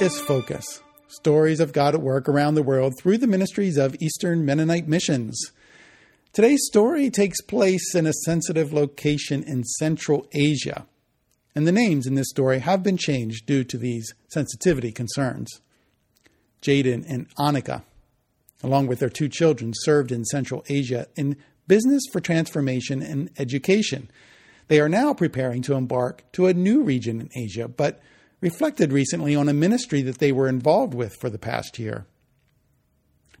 is Focus stories of God at work around the world through the ministries of Eastern Mennonite Missions. Today's story takes place in a sensitive location in Central Asia, and the names in this story have been changed due to these sensitivity concerns. Jaden and Annika, along with their two children, served in Central Asia in business for transformation and education. They are now preparing to embark to a new region in Asia, but reflected recently on a ministry that they were involved with for the past year.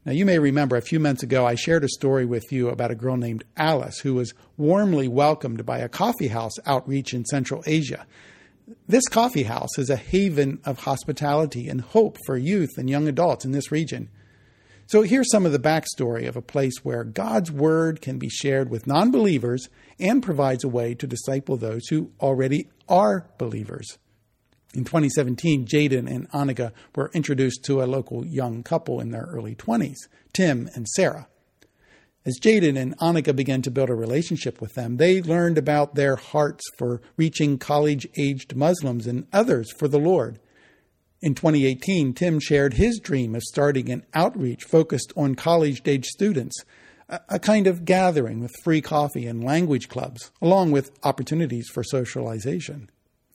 Now, you may remember a few months ago, I shared a story with you about a girl named Alice who was warmly welcomed by a coffee house outreach in Central Asia. This coffee house is a haven of hospitality and hope for youth and young adults in this region. So, here's some of the backstory of a place where God's word can be shared with non believers and provides a way to disciple those who already are believers. In 2017, Jaden and Annika were introduced to a local young couple in their early 20s, Tim and Sarah. As Jaden and Annika began to build a relationship with them, they learned about their hearts for reaching college aged Muslims and others for the Lord. In 2018, Tim shared his dream of starting an outreach focused on college aged students, a kind of gathering with free coffee and language clubs, along with opportunities for socialization.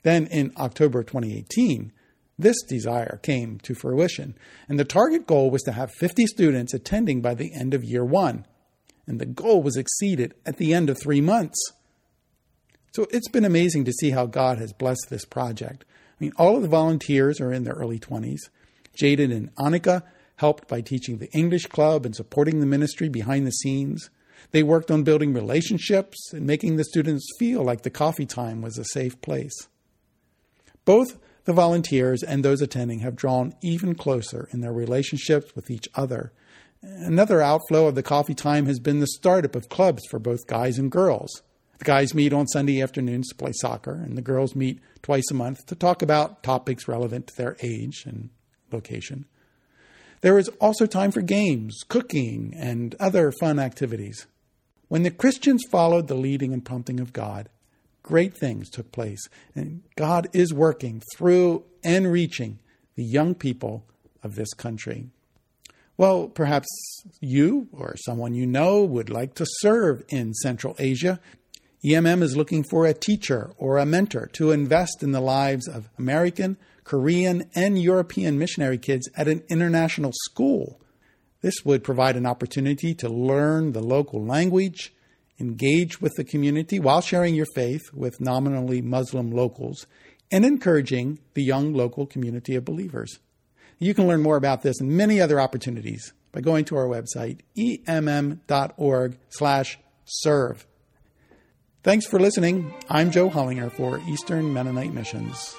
Then in October 2018, this desire came to fruition, and the target goal was to have 50 students attending by the end of year one. And the goal was exceeded at the end of three months. So it's been amazing to see how God has blessed this project. I mean, all of the volunteers are in their early 20s. Jaden and Annika helped by teaching the English club and supporting the ministry behind the scenes. They worked on building relationships and making the students feel like the coffee time was a safe place. Both the volunteers and those attending have drawn even closer in their relationships with each other. Another outflow of the coffee time has been the startup of clubs for both guys and girls. The guys meet on Sunday afternoons to play soccer, and the girls meet twice a month to talk about topics relevant to their age and location. There is also time for games, cooking, and other fun activities. When the Christians followed the leading and prompting of God, great things took place. And God is working through and reaching the young people of this country. Well, perhaps you or someone you know would like to serve in Central Asia. EMM is looking for a teacher or a mentor to invest in the lives of American, Korean, and European missionary kids at an international school. This would provide an opportunity to learn the local language, engage with the community while sharing your faith with nominally Muslim locals, and encouraging the young local community of believers. You can learn more about this and many other opportunities by going to our website, emm.org slash serve. Thanks for listening. I'm Joe Hollinger for Eastern Mennonite Missions.